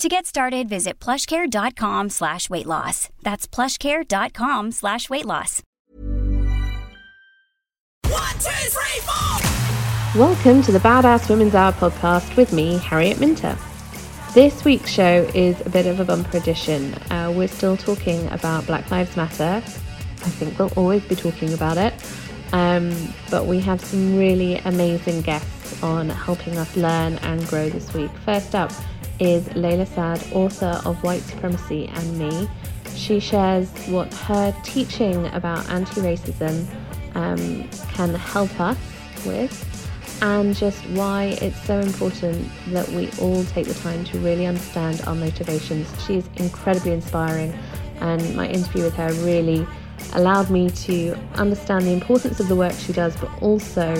To get started, visit plushcare.com slash weight loss. That's plushcare.com slash weight loss. One, two, three, four. Welcome to the Badass Women's Hour podcast with me, Harriet Minter. This week's show is a bit of a bumper edition. Uh, we're still talking about Black Lives Matter. I think we'll always be talking about it. Um, but we have some really amazing guests on helping us learn and grow this week. First up, is Layla Saad, author of White Supremacy and Me. She shares what her teaching about anti racism um, can help us with and just why it's so important that we all take the time to really understand our motivations. She is incredibly inspiring, and my interview with her really allowed me to understand the importance of the work she does, but also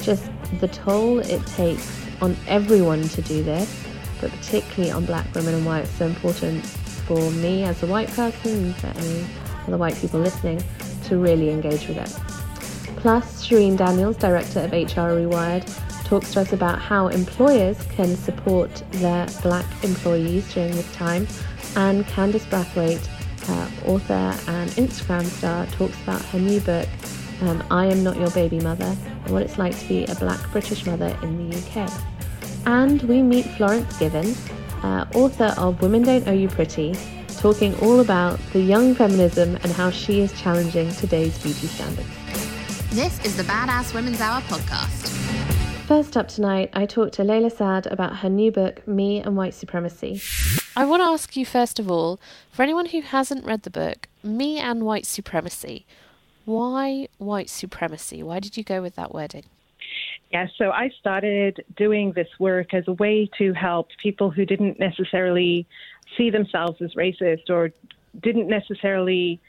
just the toll it takes on everyone to do this but particularly on black women and why it's so important for me as a white person and for any other white people listening to really engage with it. Plus, Shireen Daniels, director of HR Rewired, talks to us about how employers can support their black employees during this time. And Candice Brathwaite, author and Instagram star, talks about her new book, um, I Am Not Your Baby Mother, and what it's like to be a black British mother in the UK. And we meet Florence Given, uh, author of Women Don't Owe You Pretty, talking all about the young feminism and how she is challenging today's beauty standards. This is the Badass Women's Hour podcast. First up tonight, I talked to Layla Saad about her new book, Me and White Supremacy. I want to ask you, first of all, for anyone who hasn't read the book, Me and White Supremacy, why white supremacy? Why did you go with that wording? Yeah, so I started doing this work as a way to help people who didn't necessarily see themselves as racist or didn't necessarily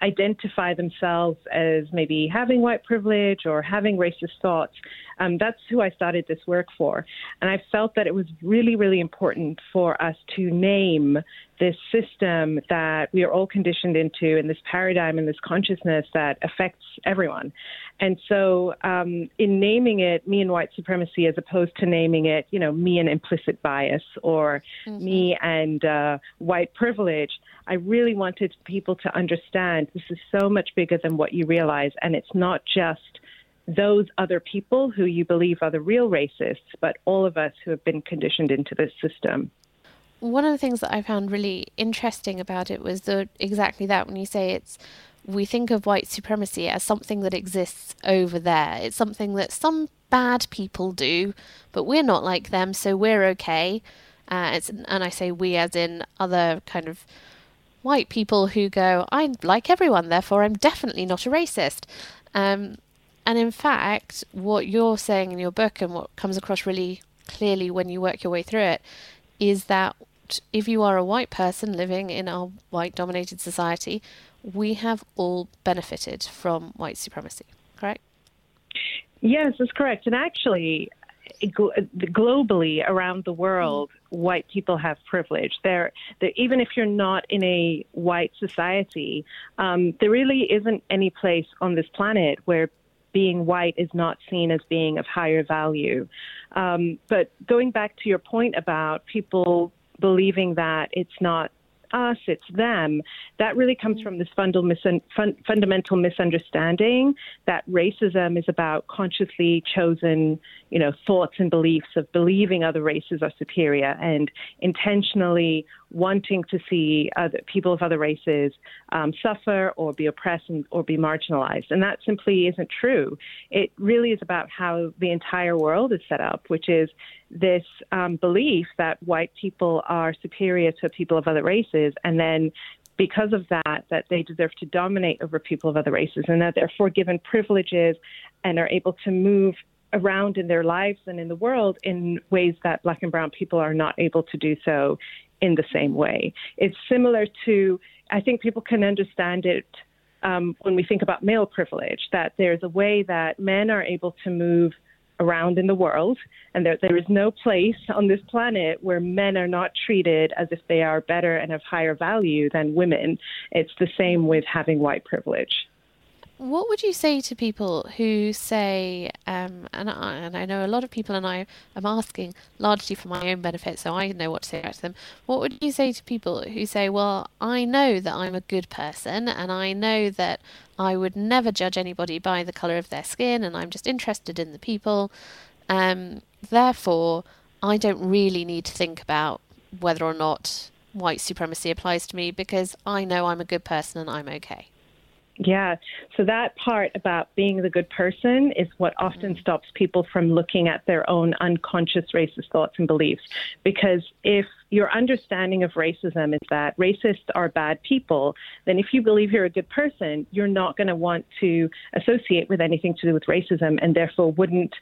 identify themselves as maybe having white privilege or having racist thoughts. Um, that's who I started this work for. And I felt that it was really, really important for us to name this system that we are all conditioned into and this paradigm and this consciousness that affects everyone. And so, um, in naming it me and white supremacy, as opposed to naming it, you know, me and implicit bias or mm-hmm. me and uh, white privilege, I really wanted people to understand this is so much bigger than what you realize. And it's not just those other people who you believe are the real racists, but all of us who have been conditioned into this system. One of the things that I found really interesting about it was the exactly that when you say it's we think of white supremacy as something that exists over there. It's something that some bad people do, but we're not like them, so we're okay. Uh, it's, and I say we as in other kind of white people who go, I like everyone, therefore I'm definitely not a racist. Um, and in fact, what you're saying in your book and what comes across really clearly when you work your way through it is that if you are a white person living in a white dominated society, we have all benefited from white supremacy, correct? Yes, that's correct. And actually, globally around the world, white people have privilege. There, even if you're not in a white society, um, there really isn't any place on this planet where being white is not seen as being of higher value. Um, but going back to your point about people believing that it's not us, it's them, that really comes from this fundamental misunderstanding that racism is about consciously chosen, you know, thoughts and beliefs of believing other races are superior and intentionally wanting to see other, people of other races um, suffer or be oppressed and, or be marginalized. And that simply isn't true. It really is about how the entire world is set up, which is this um, belief that white people are superior to people of other races, and then because of that, that they deserve to dominate over people of other races, and that therefore given privileges and are able to move around in their lives and in the world in ways that black and brown people are not able to do so in the same way. It's similar to, I think people can understand it um, when we think about male privilege, that there's a way that men are able to move around in the world, and there, there is no place on this planet where men are not treated as if they are better and of higher value than women. It's the same with having white privilege. What would you say to people who say, um, and, I, and I know a lot of people, and I am asking largely for my own benefit, so I know what to say back to them. What would you say to people who say, well, I know that I'm a good person, and I know that I would never judge anybody by the colour of their skin, and I'm just interested in the people. Um, therefore, I don't really need to think about whether or not white supremacy applies to me because I know I'm a good person and I'm okay. Yeah. So that part about being the good person is what often mm. stops people from looking at their own unconscious racist thoughts and beliefs. Because if your understanding of racism is that racists are bad people, then if you believe you're a good person, you're not going to want to associate with anything to do with racism and therefore wouldn't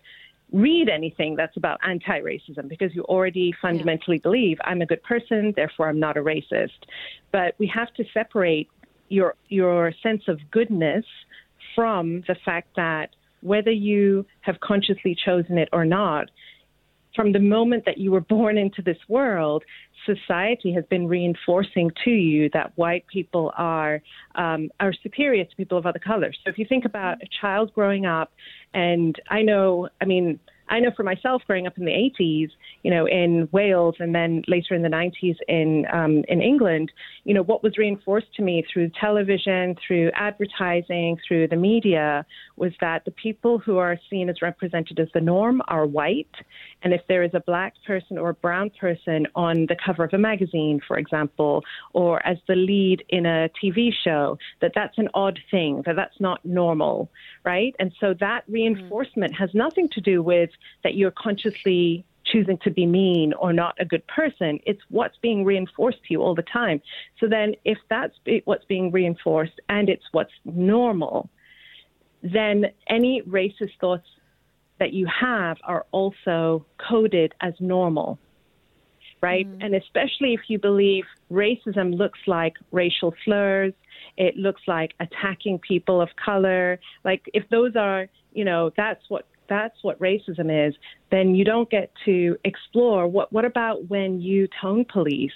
read anything that's about anti racism because you already fundamentally yeah. believe I'm a good person, therefore I'm not a racist. But we have to separate your your sense of goodness from the fact that whether you have consciously chosen it or not, from the moment that you were born into this world, society has been reinforcing to you that white people are um, are superior to people of other colors. So if you think about a child growing up, and I know, I mean I know for myself, growing up in the 80s, you know, in Wales and then later in the 90s in um, in England, you know, what was reinforced to me through television, through advertising, through the media, was that the people who are seen as represented as the norm are white, and if there is a black person or a brown person on the cover of a magazine, for example, or as the lead in a TV show, that that's an odd thing, that that's not normal, right? And so that mm-hmm. reinforcement mm. has nothing to do with that you're consciously choosing to be mean or not a good person. It's what's being reinforced to you all the time. So then, if that's what's being reinforced and it's what's normal, then any racist thoughts that you have are also coded as normal. Right? Mm. And especially if you believe racism looks like racial slurs, it looks like attacking people of color. Like, if those are, you know, that's what that's what racism is, then you don't get to explore what what about when you tone police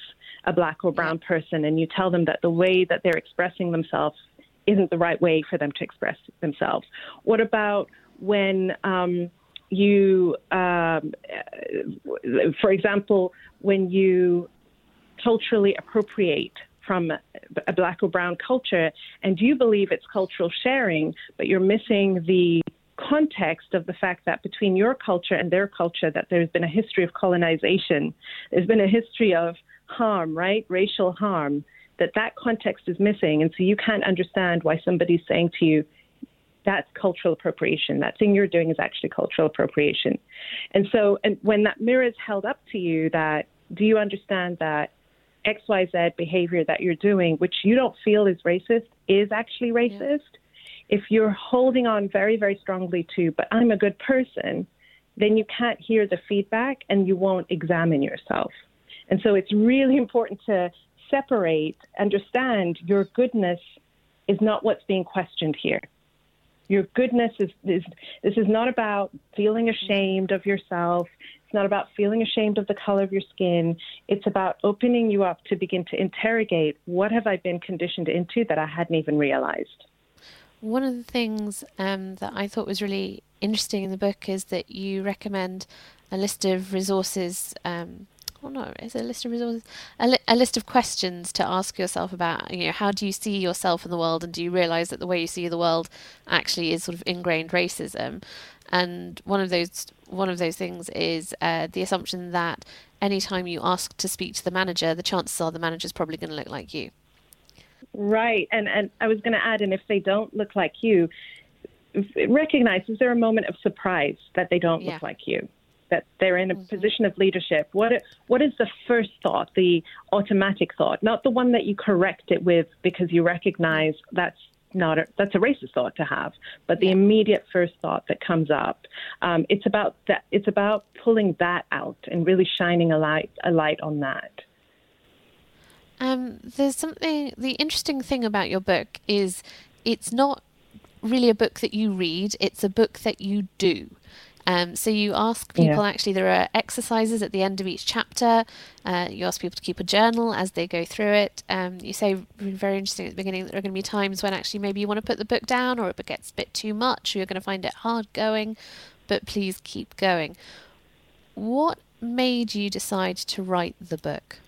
a black or brown person and you tell them that the way that they're expressing themselves isn't the right way for them to express themselves? What about when um, you, um, for example, when you culturally appropriate from a black or brown culture and you believe it's cultural sharing, but you're missing the context of the fact that between your culture and their culture that there's been a history of colonization. There's been a history of harm right? Racial harm. That that context is missing. And so you can't understand why somebody's saying to you that's cultural appropriation. That thing you're doing is actually cultural appropriation. And so and when that mirror is held up to you that do you understand that xyz behavior that you're doing which you don't feel is racist is actually racist? yeah if you're holding on very, very strongly to, but I'm a good person, then you can't hear the feedback and you won't examine yourself. And so it's really important to separate, understand your goodness is not what's being questioned here. Your goodness is, is this is not about feeling ashamed of yourself. It's not about feeling ashamed of the color of your skin. It's about opening you up to begin to interrogate what have I been conditioned into that I hadn't even realized. One of the things um, that I thought was really interesting in the book is that you recommend a list of resources um, or not is it a list of resources? A, li- a, list of questions to ask yourself about you know how do you see yourself in the world and do you realize that the way you see the world actually is sort of ingrained racism? And one of those one of those things is uh, the assumption that anytime you ask to speak to the manager the chances are the manager's probably going to look like you right and and i was going to add and if they don't look like you recognize is there a moment of surprise that they don't yeah. look like you that they're in a mm-hmm. position of leadership, what what is the first thought, the automatic thought, not the one that you correct it with because you recognize that's not a, that's a racist thought to have, but the immediate first thought that comes up. Um, it's about that. It's about pulling that out and really shining a light a light on that. Um, there's something. The interesting thing about your book is it's not really a book that you read. It's a book that you do. Um, so you ask people, yeah. actually, there are exercises at the end of each chapter. Uh, you ask people to keep a journal as they go through it. Um, you say, very interesting at the beginning, that there are going to be times when actually maybe you want to put the book down or it gets a bit too much or you're going to find it hard going, but please keep going. What made you decide to write the book?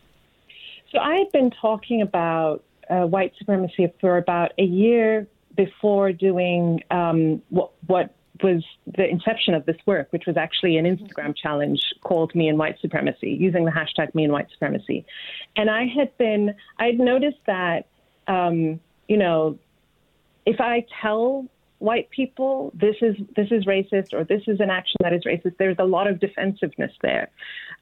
So I had been talking about uh, white supremacy for about a year before doing um, what, what was the inception of this work, which was actually an Instagram challenge called Me and White Supremacy, using the hashtag Me and White Supremacy. And I had been, I'd noticed that, um, you know, if I tell white people this is this is racist or this is an action that is racist, there's a lot of defensiveness there.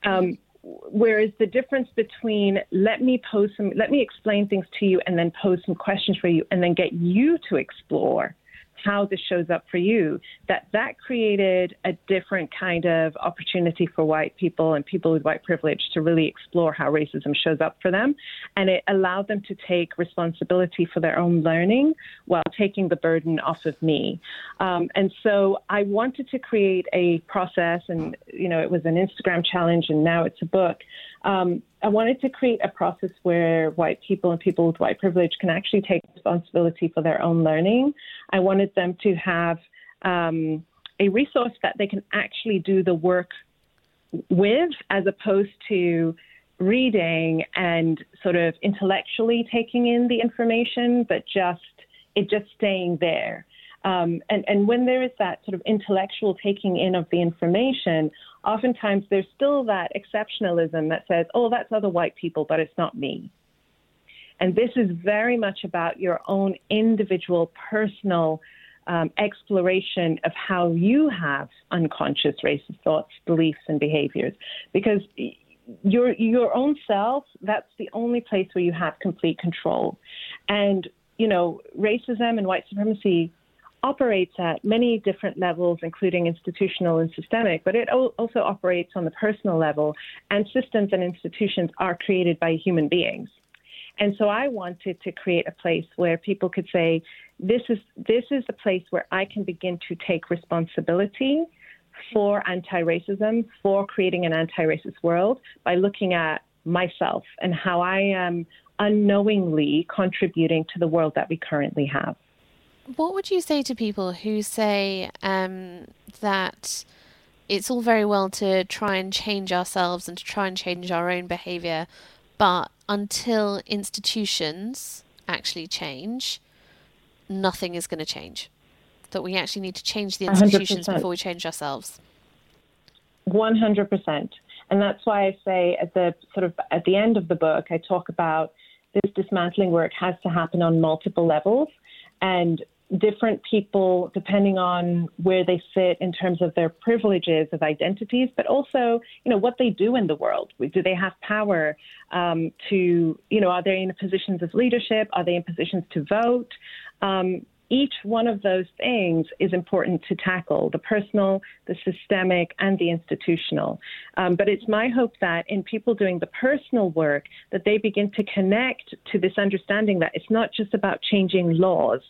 Um, whereas the difference between let me pose some, let me explain things to you, and then pose some questions for you, and then get you to explore how this shows up for you, that that created a different kind of opportunity for white people and people with white privilege to really explore how racism shows up for them. And it allowed them to take responsibility for their own learning while taking the burden off of me. Um, and so I wanted to create a process, and, you know, it was an Instagram challenge, and now it's a book um, I wanted to create a process where white people and people with white privilege can actually take responsibility for their own learning. I wanted them to have um, a resource that they can actually do the work with, as opposed to reading and sort of intellectually taking in the information, but just it just staying there. Um, and, and when there is that sort of intellectual taking in of the information, oftentimes there's still that exceptionalism that says, oh, that's other white people, but it's not me. And this is very much about your own individual, personal um, exploration of how you have unconscious racist thoughts, beliefs, and behaviors. Because your your own self, that's the only place where you have complete control. And you know, racism and white supremacy operates at many different levels, including institutional and systemic, but it also operates on the personal level, and systems and institutions are created by human beings. And so I wanted to create a place where people could say, this is, this is a place where I can begin to take responsibility for anti racism, for creating an anti racist world by looking at myself and how I am unknowingly contributing to the world that we currently have what would you say to people who say um, that it's all very well to try and change ourselves and to try and change our own behavior, but until institutions actually change, nothing is going to change? That we actually need to change the institutions 100%. before we change ourselves. 100%. And that's why I say at the sort of at the end of the book, I talk about this dismantling work has to happen on multiple levels. And different people, depending on where they sit in terms of their privileges of identities, but also, you know, what they do in the world. Do they have power um, to, you know, are they in positions of leadership? Are they in positions to vote? Um, each one of those things is important to tackle the personal, the systemic, and the institutional. Um, but it's my hope that in people doing the personal work, that they begin to connect to this understanding that it's not just about changing laws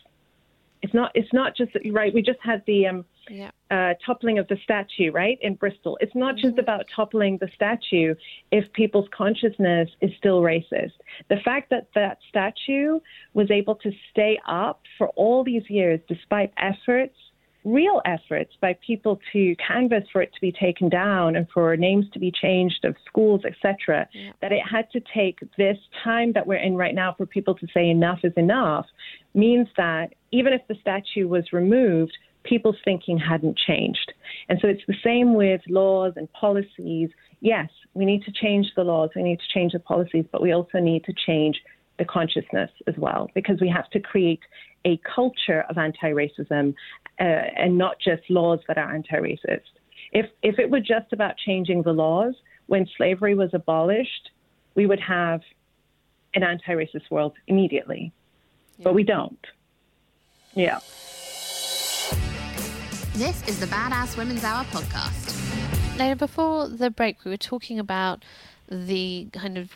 it's not it's not just right we just had the um, yeah. uh, toppling of the statue right in bristol it's not mm-hmm. just about toppling the statue if people's consciousness is still racist the fact that that statue was able to stay up for all these years despite efforts real efforts by people to canvass for it to be taken down and for names to be changed of schools, etc., yeah. that it had to take this time that we're in right now for people to say enough is enough means that even if the statue was removed, people's thinking hadn't changed. And so it's the same with laws and policies. Yes, we need to change the laws, we need to change the policies, but we also need to change the consciousness as well, because we have to create a culture of anti racism uh, and not just laws that are anti racist. If, if it were just about changing the laws, when slavery was abolished, we would have an anti racist world immediately. Yeah. But we don't. Yeah. This is the Badass Women's Hour podcast. Now, before the break, we were talking about the kind of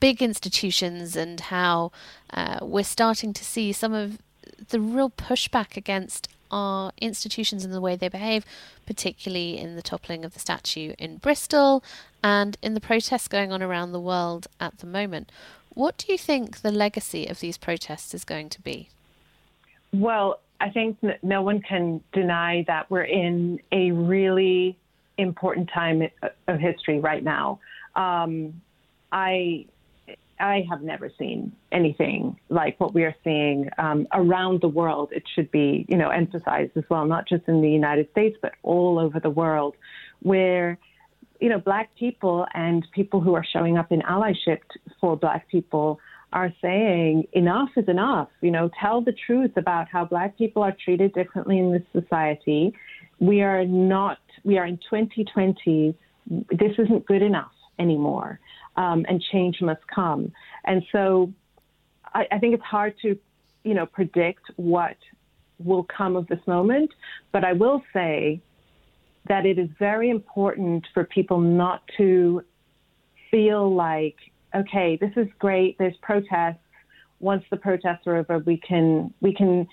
big institutions and how uh, we're starting to see some of the real pushback against our institutions and the way they behave, particularly in the toppling of the statue in Bristol and in the protests going on around the world at the moment. What do you think the legacy of these protests is going to be? Well, I think no one can deny that we're in a really important time of history right now. Um, I I have never seen anything like what we are seeing um, around the world. It should be, you know, emphasized as well, not just in the United States, but all over the world, where, you know, Black people and people who are showing up in allyship for Black people are saying enough is enough. You know, tell the truth about how Black people are treated differently in this society. We are not. We are in 2020. This isn't good enough anymore um, and change must come. And so I, I think it's hard to, you know, predict what will come of this moment. But I will say that it is very important for people not to feel like, okay, this is great. There's protests. Once the protests are over, we can we can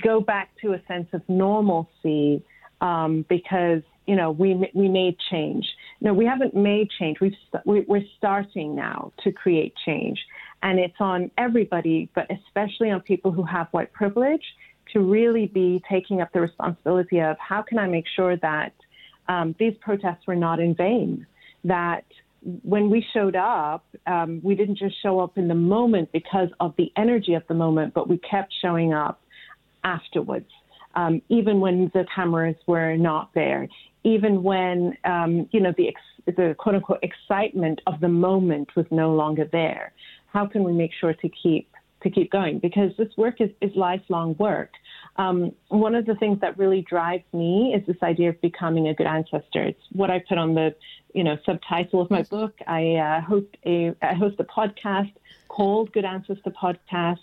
go back to a sense of normalcy um, because you know we we made change. No, we haven't made change. We've we're starting now to create change, and it's on everybody, but especially on people who have white privilege, to really be taking up the responsibility of how can I make sure that um, these protests were not in vain, that when we showed up, um, we didn't just show up in the moment because of the energy of the moment, but we kept showing up afterwards, um, even when the cameras were not there, even when um, you know the the quote unquote excitement of the moment was no longer there. How can we make sure to keep to keep going? Because this work is, is lifelong work. Um, one of the things that really drives me is this idea of becoming a good ancestor. It's what I put on the you know subtitle of my book. I uh, host a I host a podcast called Good Ancestor Podcast.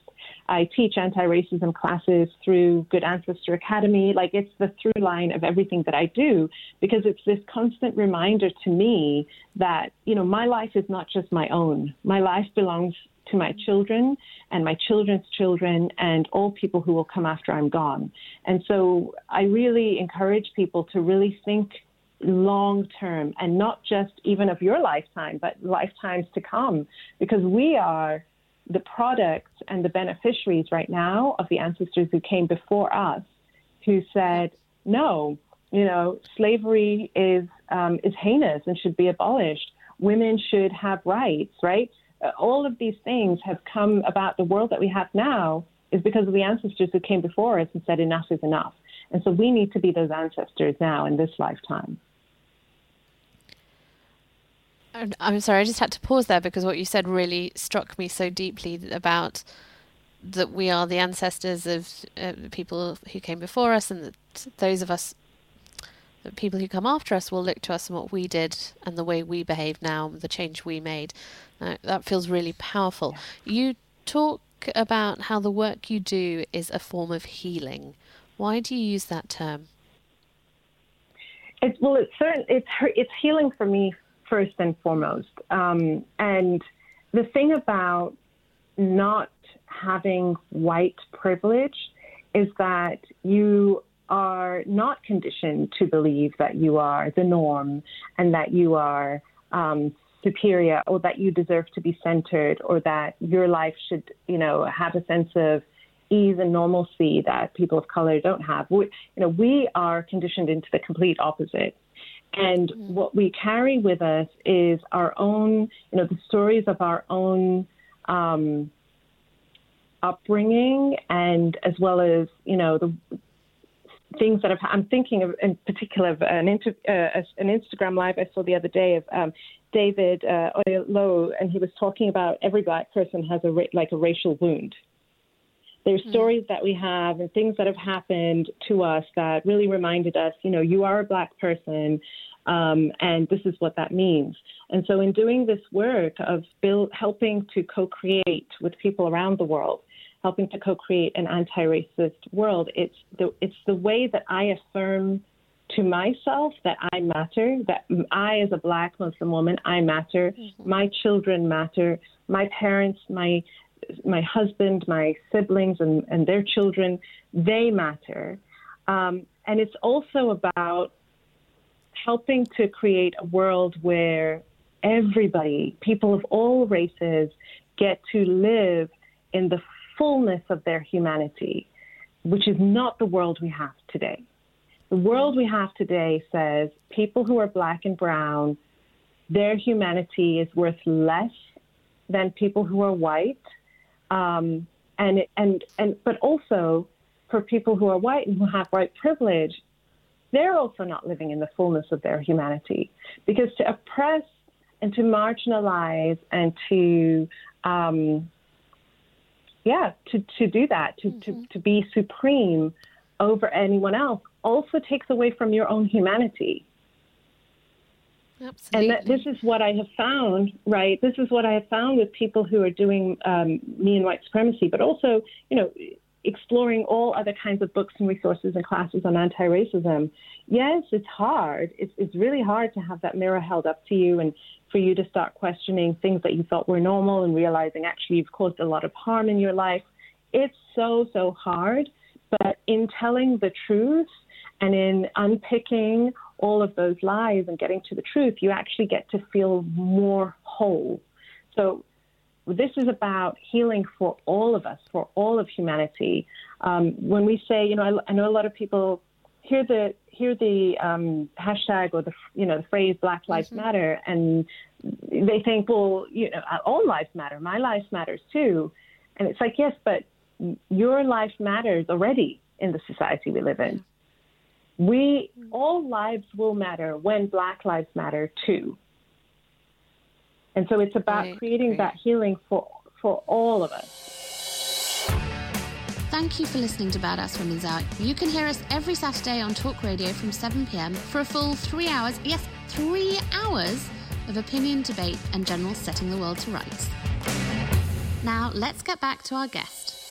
I teach anti-racism classes through Good Ancestor Academy. Like it's the through line of everything that I do because it's this constant reminder to me that, you know, my life is not just my own. My life belongs to my children and my children's children and all people who will come after I'm gone. And so I really encourage people to really think long term and not just even of your lifetime, but lifetimes to come because we are the products and the beneficiaries right now of the ancestors who came before us who said, no, you know, slavery is, um, is heinous and should be abolished. Women should have rights, right? Uh, all of these things have come about the world that we have now is because of the ancestors who came before us and said enough is enough. And so we need to be those ancestors now in this lifetime. I'm sorry, I just had to pause there because what you said really struck me so deeply about that we are the ancestors of uh, people who came before us, and that those of us, people who come after us, will look to us and what we did and the way we behave now, the change we made. Uh, that feels really powerful. You talk about how the work you do is a form of healing. Why do you use that term? It's, well, it's certain, it's it's healing for me first and foremost. Um, and the thing about not having white privilege is that you are not conditioned to believe that you are the norm and that you are um, superior or that you deserve to be centered or that your life should, you know, have a sense of ease and normalcy that people of color don't have. We, you know, we are conditioned into the complete opposite. And mm. what we carry with us is our own, you know, the stories of our own um, upbringing, and as well as, you know, the things that have. I'm thinking of, in particular, of an, inter, uh, an Instagram live I saw the other day of um, David uh, Lowe, and he was talking about every black person has a ra- like a racial wound. There's mm stories that we have and things that have happened to us that really reminded us, you know, you are a black person, um, and this is what that means. And so, in doing this work of build, helping to co-create with people around the world, helping to co-create an anti-racist world, it's the it's the way that I affirm to myself that I matter, that I, as a black Muslim woman, I matter. Mm-hmm. My children matter. My parents, my my husband, my siblings, and, and their children, they matter. Um, and it's also about helping to create a world where everybody, people of all races, get to live in the fullness of their humanity, which is not the world we have today. The world we have today says people who are black and brown, their humanity is worth less than people who are white. Um, and, and, and, but also for people who are white and who have white privilege, they're also not living in the fullness of their humanity. Because to oppress and to marginalize and to, um, yeah, to, to do that, to, mm-hmm. to, to be supreme over anyone else also takes away from your own humanity. Absolutely. And that, this is what I have found, right? This is what I have found with people who are doing um, me and white supremacy, but also, you know, exploring all other kinds of books and resources and classes on anti-racism. Yes, it's hard. It's, it's really hard to have that mirror held up to you and for you to start questioning things that you thought were normal and realizing actually you've caused a lot of harm in your life. It's so, so hard. But in telling the truth and in unpicking all of those lies and getting to the truth, you actually get to feel more whole. So this is about healing for all of us, for all of humanity. Um, when we say, you know, I, I, know a lot of people hear the hear the um, hashtag or the you know the phrase Black Lives mm-hmm. Matter, and they think, well, you know, all lives matter. My life matters too, and it's like, yes, but your life matters already in the society we live in. We all lives will matter when Black Lives Matter too. And so it's about right, creating right. that healing for for all of us. Thank you for listening to Badass Women's Hour. You can hear us every Saturday on Talk Radio from 7 p.m. for a full three hours, yes, three hours of opinion, debate, and general setting the world to rights. Now, let's get back to our guest.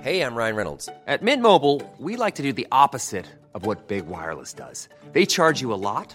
Hey, I'm Ryan Reynolds. At Mint Mobile, we like to do the opposite of what Big Wireless does. They charge you a lot,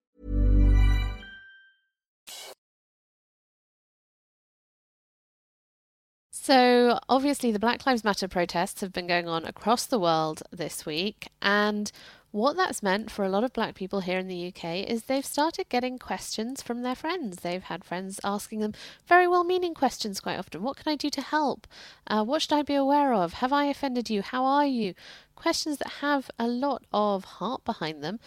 So, obviously, the Black Lives Matter protests have been going on across the world this week, and what that's meant for a lot of black people here in the UK is they've started getting questions from their friends. They've had friends asking them very well meaning questions quite often. What can I do to help? Uh, what should I be aware of? Have I offended you? How are you? Questions that have a lot of heart behind them,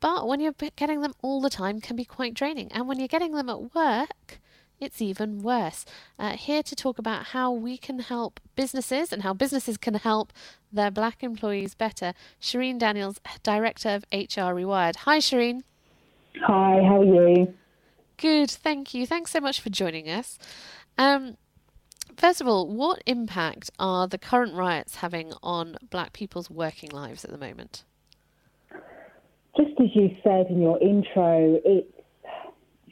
but when you're getting them all the time can be quite draining. And when you're getting them at work, it's even worse. Uh, here to talk about how we can help businesses and how businesses can help their black employees better, Shireen Daniels, Director of HR Rewired. Hi, Shireen. Hi, how are you? Good, thank you. Thanks so much for joining us. Um, first of all, what impact are the current riots having on black people's working lives at the moment? Just as you said in your intro, it's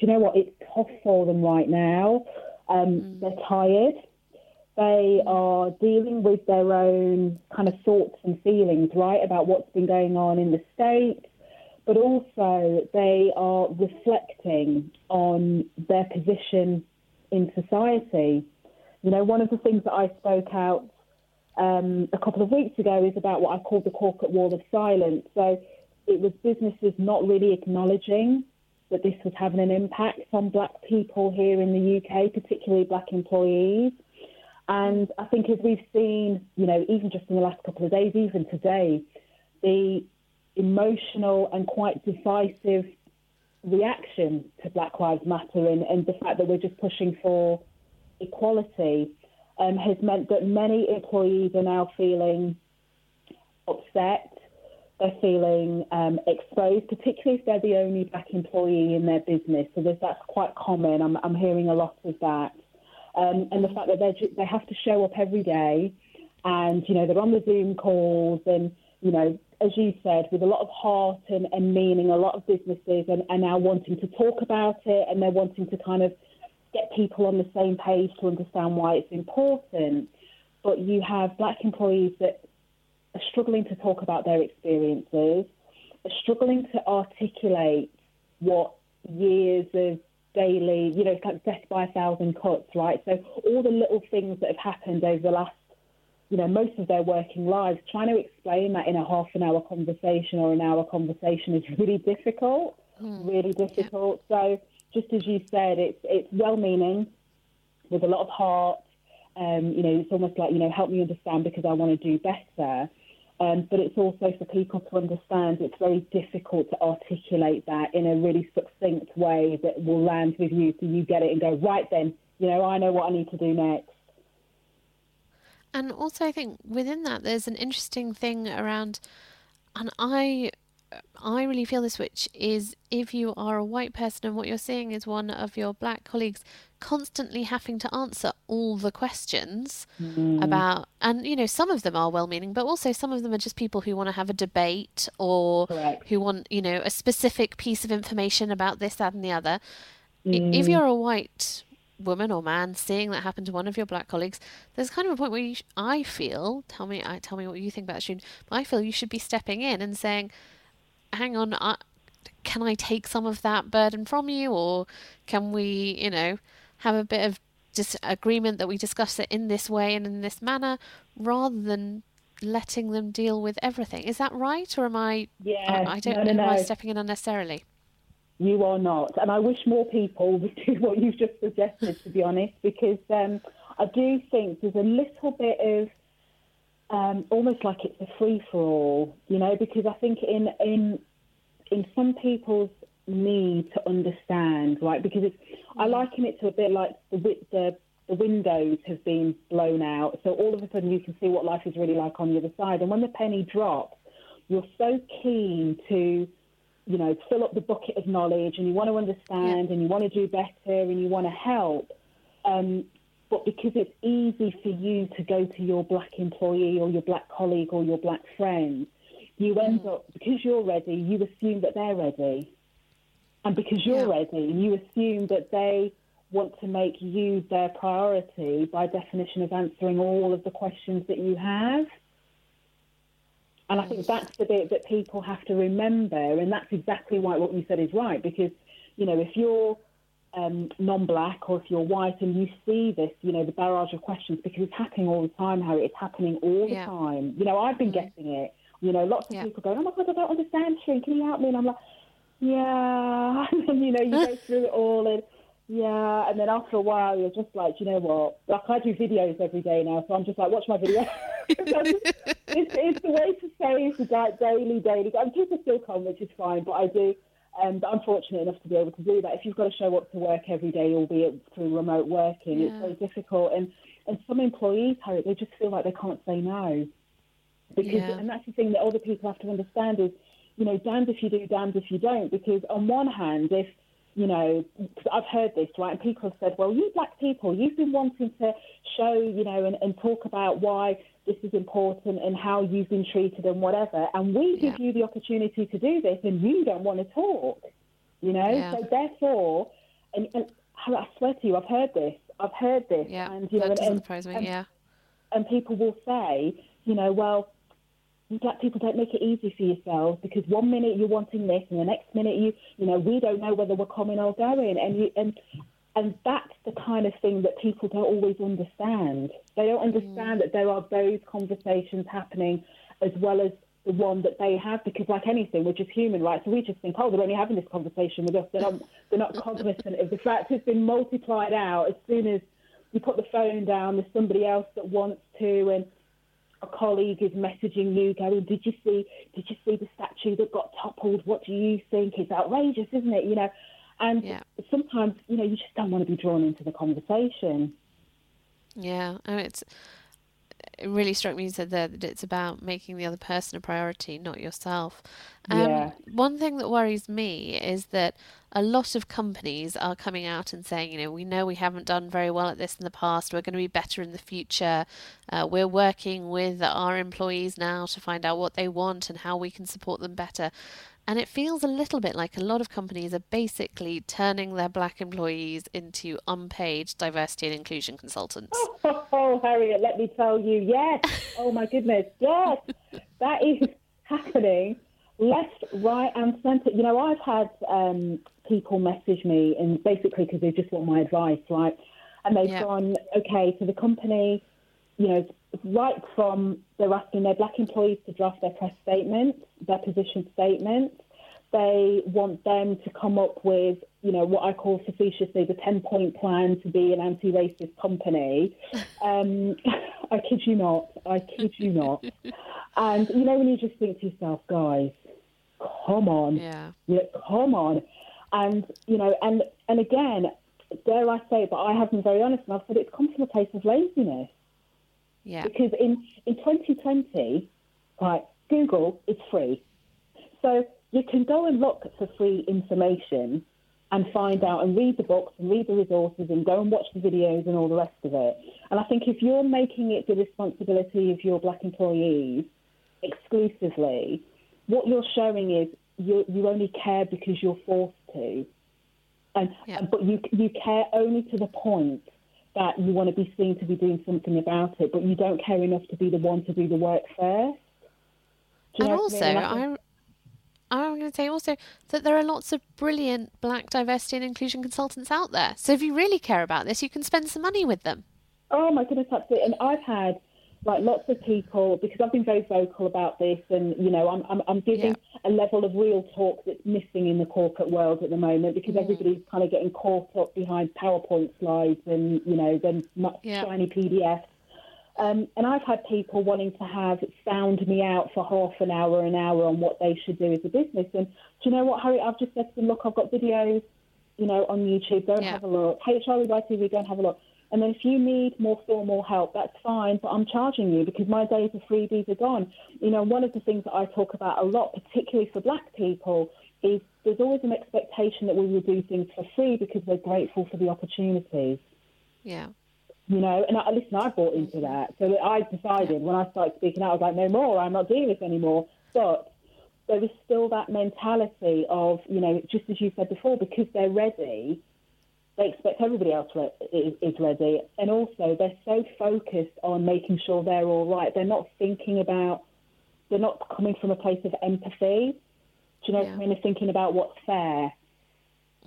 you know what? It's tough for them right now. Um, mm. They're tired. They are dealing with their own kind of thoughts and feelings, right, about what's been going on in the States, but also they are reflecting on their position in society. You know, one of the things that I spoke out um, a couple of weeks ago is about what I called the corporate wall of silence. So it was businesses not really acknowledging that this was having an impact on black people here in the UK, particularly black employees. And I think as we've seen, you know, even just in the last couple of days, even today, the emotional and quite decisive reaction to Black Lives Matter and, and the fact that we're just pushing for equality um, has meant that many employees are now feeling upset they're feeling um, exposed, particularly if they're the only black employee in their business. So that's quite common. I'm, I'm hearing a lot of that. Um, and the fact that they they have to show up every day, and you know they're on the Zoom calls, and you know as you said, with a lot of heart and, and meaning, a lot of businesses are, are now wanting to talk about it, and they're wanting to kind of get people on the same page to understand why it's important. But you have black employees that are struggling to talk about their experiences, are struggling to articulate what years of daily, you know, it's like death by a thousand cuts, right? So all the little things that have happened over the last, you know, most of their working lives, trying to explain that in a half an hour conversation or an hour conversation is really difficult, mm. really difficult. Yeah. So just as you said, it's it's well meaning, with a lot of heart. Um, you know, it's almost like you know, help me understand because I want to do better. Um, but it's also for people to understand it's very difficult to articulate that in a really succinct way that will land with you so you get it and go, right then, you know, I know what I need to do next. And also, I think within that, there's an interesting thing around, and I I really feel this, which is if you are a white person and what you're seeing is one of your black colleagues constantly having to answer all the questions mm. about, and you know, some of them are well meaning, but also some of them are just people who want to have a debate or Correct. who want, you know, a specific piece of information about this, that, and the other. Mm. If you're a white woman or man seeing that happen to one of your black colleagues, there's kind of a point where you sh- I feel, tell me, I tell me what you think about that, but I feel you should be stepping in and saying, hang on, uh, can I take some of that burden from you, or can we, you know, have a bit of disagreement that we discuss it in this way and in this manner, rather than letting them deal with everything. Is that right, or am I? Yeah, I don't. No, no, am no. I stepping in unnecessarily? You are not, and I wish more people would do what you've just suggested. To be honest, because um, I do think there's a little bit of um, almost like it's a free for all, you know, because I think in in in some people's need to understand, right? Because it's, I mm. liken it to a bit like the the the windows have been blown out, so all of a sudden you can see what life is really like on the other side. And when the penny drops, you're so keen to, you know, fill up the bucket of knowledge, and you want to understand, yeah. and you want to do better, and you want to help. Um, but because it's easy for you to go to your black employee or your black colleague or your black friend, you end mm. up, because you're ready, you assume that they're ready. And because you're yeah. ready, you assume that they want to make you their priority by definition of answering all of the questions that you have. And I think that's the bit that people have to remember. And that's exactly why what you said is right. Because, you know, if you're um, non-black or if you're white, and you see this, you know, the barrage of questions because it's happening all the time, Harry. It's happening all the Yeah. time. You know, I've been Mhm. getting it. You know, lots of Yeah. people going, "Oh my God, I don't understand, Shreen. Can you help me?" And I'm like, "Yeah." And then, you know, you go through it all, and yeah, and then after a while, you're just like, "You know what? Like I do videos every day now, so I'm just like, watch my video. it's, it's the way to save the da- daily, daily. I'm people still come, which is fine, but I do. Um, but I'm fortunate enough to be able to do that. If you've got to show up to work every day, albeit through remote working, it's very difficult. And and some employees, Harriet, they just feel like they can't say no because Yeah. and that's the thing that other people have to understand is you know damned if you do damned if you don't because on one hand if you know 'cause I've heard this right and people have said well you black people you've been wanting to show you know and, and talk about why this is important and how you've been treated and whatever and we give you the opportunity to do this and you don't want to talk you know Yeah. so therefore and, and I swear to you I've heard this I've heard this Yeah, and you know that doesn't and, surprise me. yeah, and people will say, you know, well, black people don't make it easy for yourselves because one minute you're wanting this and the next minute you, you know, we don't know whether we're coming or going, and you and and that's the kind of thing that people don't always understand. They don't mm. understand that there are those conversations happening as well as the one that they have because like anything we're just human right? So we just think oh they're only having this conversation with us. They're not they're not cognizant of the fact it's been multiplied out as soon as you put the phone down there's somebody else that wants to and a colleague is messaging you going did you see did you see the statue that got toppled what do you think it's outrageous isn't it you know and yeah. sometimes you know you just don't want to be drawn into the conversation yeah. And it's it really struck me you said there that it's about making the other person a priority, not yourself. Um, Yeah. One thing that worries me is that a lot of companies are coming out and saying, you know, we know we haven't done very well at this in the past. We're going to be better in the future. Uh, we're working with our employees now to find out what they want and how we can support them better. And it feels a little bit like a lot of companies are basically turning their black employees into unpaid diversity and inclusion consultants. Oh, oh, Harriet, let me tell you, yes. Oh my goodness, yes, that is happening left, right, and centre. You know, I've had um, people message me, and basically because they just want my advice, right? And they've Yeah. gone, okay, so the company, you know, right from they're asking their black employees to draft their press statements, their position statements. They want them to come up with, you know, what I call facetiously the 10 point plan to be an anti racist company. Um, I kid you not. I kid you not. And, you know, when you just think to yourself, guys, come on. Yeah. Know, come on. And, you know, and, and again, dare I say, but I have been very honest and I've said it's come from a place of laziness. Yeah. Because in, in 2020, right, Google is free. So you can go and look for free information and find out and read the books and read the resources and go and watch the videos and all the rest of it. And I think if you're making it the responsibility of your black employees exclusively, what you're showing is you, you only care because you're forced to. And, and but you you care only to the point that you want to be seen to be doing something about it, but you don't care enough to be the one to do the work first. Do and you know what I also, mean? Like- I'm I'm going to say also that there are lots of brilliant black diversity and inclusion consultants out there. So if you really care about this, you can spend some money with them. Oh my goodness, absolutely. And I've had like lots of people because I've been very vocal about this, and you know, I'm I'm, I'm giving a level of real talk that's missing in the corporate world at the moment because Mm. everybody's kind of getting caught up behind PowerPoint slides and you know, then mu- Yeah. shiny PDFs. Um, and I've had people wanting to have sound me out for half an hour, an hour on what they should do as a business. And do you know what, Harry? I've just said to them, look, I've got videos, you know, on YouTube. Go and Yeah. have a look. HR by TV, go and have a look. And then if you need more formal help, that's fine, but I'm charging you because my days of freebies are gone. You know, one of the things that I talk about a lot, particularly for black people, is there's always an expectation that we will do things for free because we're grateful for the opportunities Yeah. You know, and I, listen, I bought into that. So I decided when I started speaking out, I was like, no more, I'm not doing this anymore. But there is still that mentality of, you know, just as you said before, because they're ready, they expect everybody else re- is, is ready. And also, they're so focused on making sure they're all right. They're not thinking about, they're not coming from a place of empathy. Do you know what I mean? They're thinking about what's fair.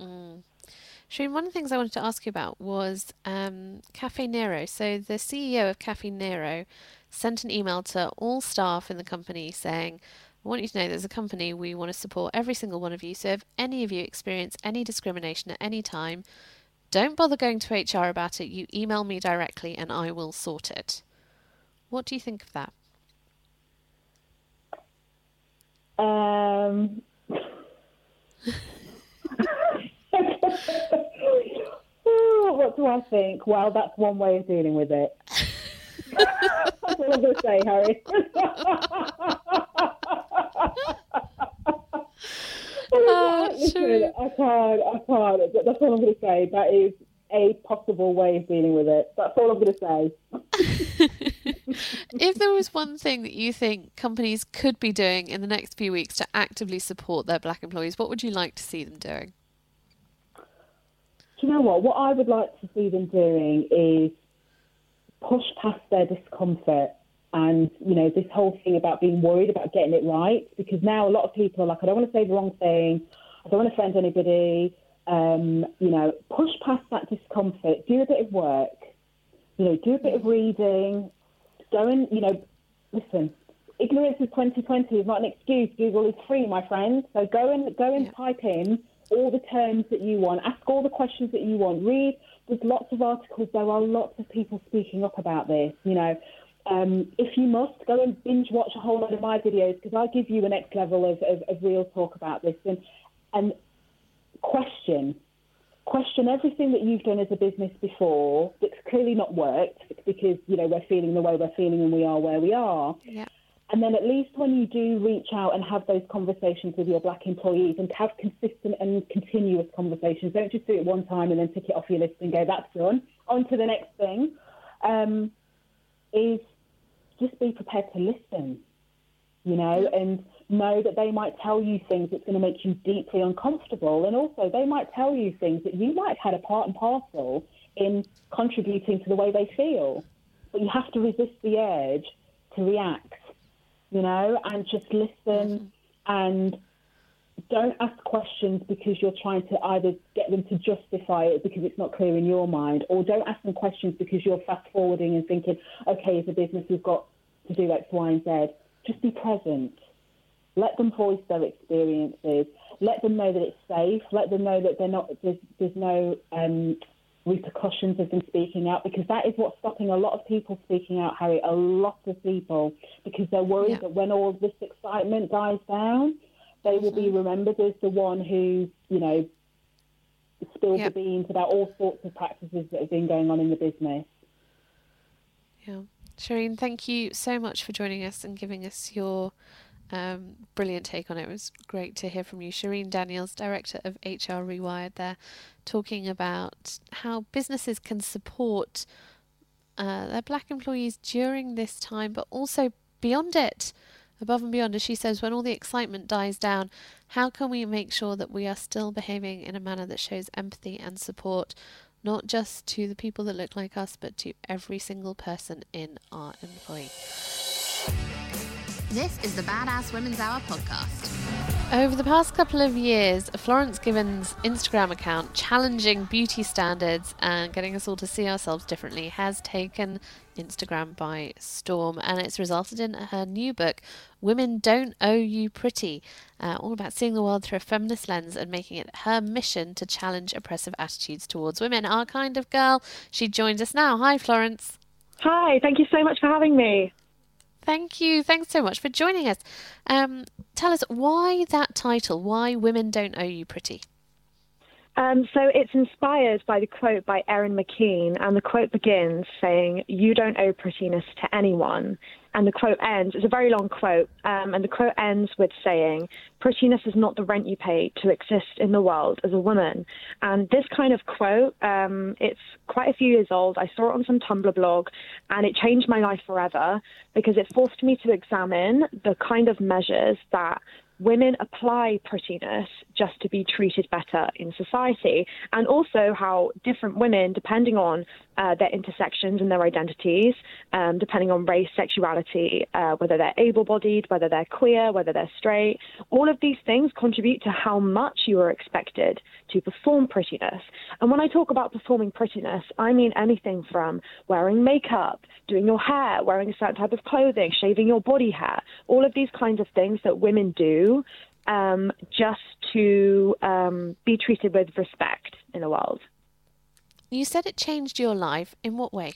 Mm. Shireen, one of the things I wanted to ask you about was um, Caffè Nero. So the CEO of Cafe Nero sent an email to all staff in the company saying, I want you to know there's a company we want to support every single one of you. So if any of you experience any discrimination at any time, don't bother going to HR about it. You email me directly and I will sort it. What do you think of that? Um, oh, what do I think? Well, that's one way of dealing with it. that's all I'm going to say, Harry. Oh, Listen, I can't, I can't. That's all I'm going to say. That is a possible way of dealing with it. That's all I'm going to say. if there was one thing that you think companies could be doing in the next few weeks to actively support their black employees, what would you like to see them doing? You know what? What I would like to see them doing is push past their discomfort and, you know, this whole thing about being worried about getting it right. Because now a lot of people are like, I don't want to say the wrong thing. I don't want to offend anybody. Um, you know, push past that discomfort. Do a bit of work. You know, do a bit of reading. Go and, you know, listen. Ignorance of 2020 is not an excuse. Google is free, my friend. So go and go and type in all the terms that you want. Ask all the questions that you want. Read. There's lots of articles. There are lots of people speaking up about this. You know, um, if you must, go and binge watch a whole lot of my videos because I give you a next level of, of, of real talk about this and and question question everything that you've done as a business before that's clearly not worked because you know we're feeling the way we're feeling and we are where we are. Yeah. And then at least when you do reach out and have those conversations with your black employees and have consistent and continuous conversations, don't just do it one time and then tick it off your list and go, that's done. On to the next thing. Um, is just be prepared to listen, you know, and know that they might tell you things that's going to make you deeply uncomfortable. And also, they might tell you things that you might have had a part and parcel in contributing to the way they feel. But you have to resist the urge to react, you know, and just listen and don't ask questions because you're trying to either get them to justify it because it's not clear in your mind, or don't ask them questions because you're fast forwarding and thinking, okay, as a business, we've got to do X, Y, and Z. Just be present. Let them voice their experiences. Let them know that it's safe. Let them know that they're not. There's, there's no um, repercussions of them speaking out because that is what's stopping a lot of people speaking out, Harry. A lot of people because they're worried Yeah. that when all this excitement dies down, they will be mm-hmm. remembered as the one who, you know, spilled Yep. the beans about all sorts of practices that have been going on in the business. Yeah. Shireen, thank you so much for joining us and giving us your um, brilliant take on it. It was great to hear from you. Shireen Daniels, Director of HR Rewired, there, talking about how businesses can support uh, their black employees during this time, but also beyond it, above and beyond. As she says, when all the excitement dies down, how can we make sure that we are still behaving in a manner that shows empathy and support, not just to the people that look like us, but to every single person in our employee? This is the Badass Women's Hour podcast. Over the past couple of years, Florence Given's Instagram account challenging beauty standards and getting us all to see ourselves differently has taken Instagram by storm and it's resulted in her new book, Women Don't Owe You Pretty, uh, all about seeing the world through a feminist lens and making it her mission to challenge oppressive attitudes towards women. Our kind of girl. She joins us now. Hi, Florence. Hi, thank you so much for having me. Thank you. Thanks so much for joining us. Um, tell us why that title, Why Women Don't Owe You Pretty. Um, so it's inspired by the quote by Erin McKean, and the quote begins saying, You don't owe prettiness to anyone. And the quote ends, it's a very long quote, um, and the quote ends with saying, Prettiness is not the rent you pay to exist in the world as a woman. And this kind of quote, um, it's quite a few years old. I saw it on some Tumblr blog, and it changed my life forever because it forced me to examine the kind of measures that women apply prettiness just to be treated better in society, and also how different women, depending on uh, their intersections and their identities, um, depending on race, sexuality, uh, whether they're able bodied, whether they're queer, whether they're straight, all of these things contribute to how much you are expected to perform prettiness. And when I talk about performing prettiness, I mean anything from wearing makeup, doing your hair, wearing a certain type of clothing, shaving your body hair, all of these kinds of things that women do um, just to um, be treated with respect in the world. You said it changed your life. In what way?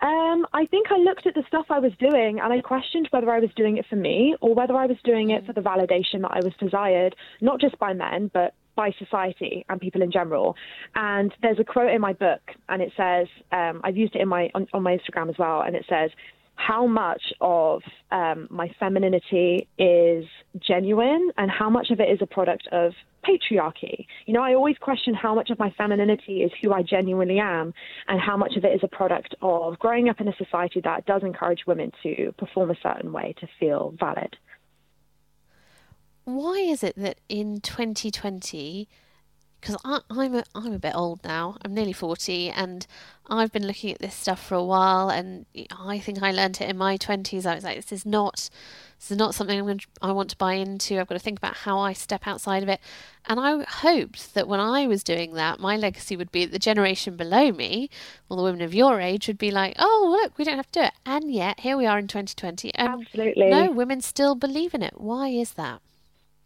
Um, I think I looked at the stuff I was doing and I questioned whether I was doing it for me or whether I was doing it for the validation that I was desired, not just by men, but by society and people in general. And there's a quote in my book, and it says, um, I've used it in my on, on my Instagram as well, and it says, how much of um, my femininity is genuine and how much of it is a product of patriarchy. You know, I always question how much of my femininity is who I genuinely am and how much of it is a product of growing up in a society that does encourage women to perform a certain way to feel valid. Why is it that in 2020 because I'm a, I'm a bit old now. I'm nearly 40 and I've been looking at this stuff for a while and I think I learned it in my 20s. I was like, this is not this is not something I'm going to, I want to buy into. I've got to think about how I step outside of it. And I hoped that when I was doing that, my legacy would be that the generation below me, or the women of your age, would be like, oh, look, we don't have to do it. And yet, here we are in 2020. And Absolutely. No, women still believe in it. Why is that?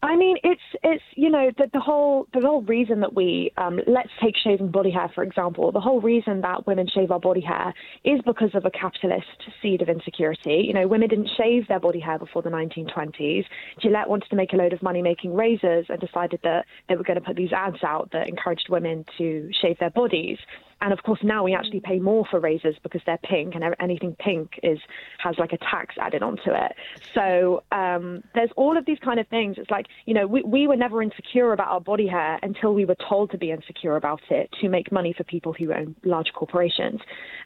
I mean, it's it's you know the, the whole the whole reason that we um, let's take shaving body hair for example. The whole reason that women shave our body hair is because of a capitalist seed of insecurity. You know, women didn't shave their body hair before the 1920s. Gillette wanted to make a load of money making razors and decided that they were going to put these ads out that encouraged women to shave their bodies. And of course, now we actually pay more for razors because they're pink, and anything pink is has like a tax added onto it. So um, there's all of these kind of things. It's like you know, we we were never insecure about our body hair until we were told to be insecure about it to make money for people who own large corporations.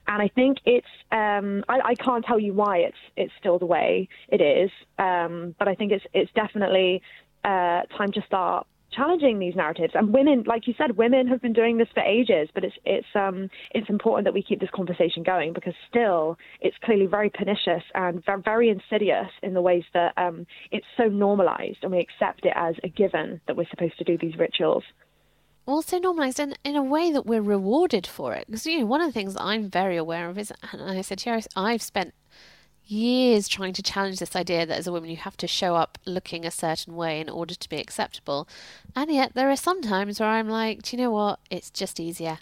And I think it's um, I, I can't tell you why it's it's still the way it is, um, but I think it's it's definitely uh, time to start challenging these narratives. And women, like you said, women have been doing this for ages, but it's it's um it's important that we keep this conversation going because still it's clearly very pernicious and very insidious in the ways that um it's so normalized and we accept it as a given that we're supposed to do these rituals also normalized in, in a way that we're rewarded for it. Because, you know, one of the things I'm very aware of is, and I said you, I've spent years trying to challenge this idea that as a woman you have to show up looking a certain way in order to be acceptable. And yet there are some times where I'm like, do you know what? It's just easier.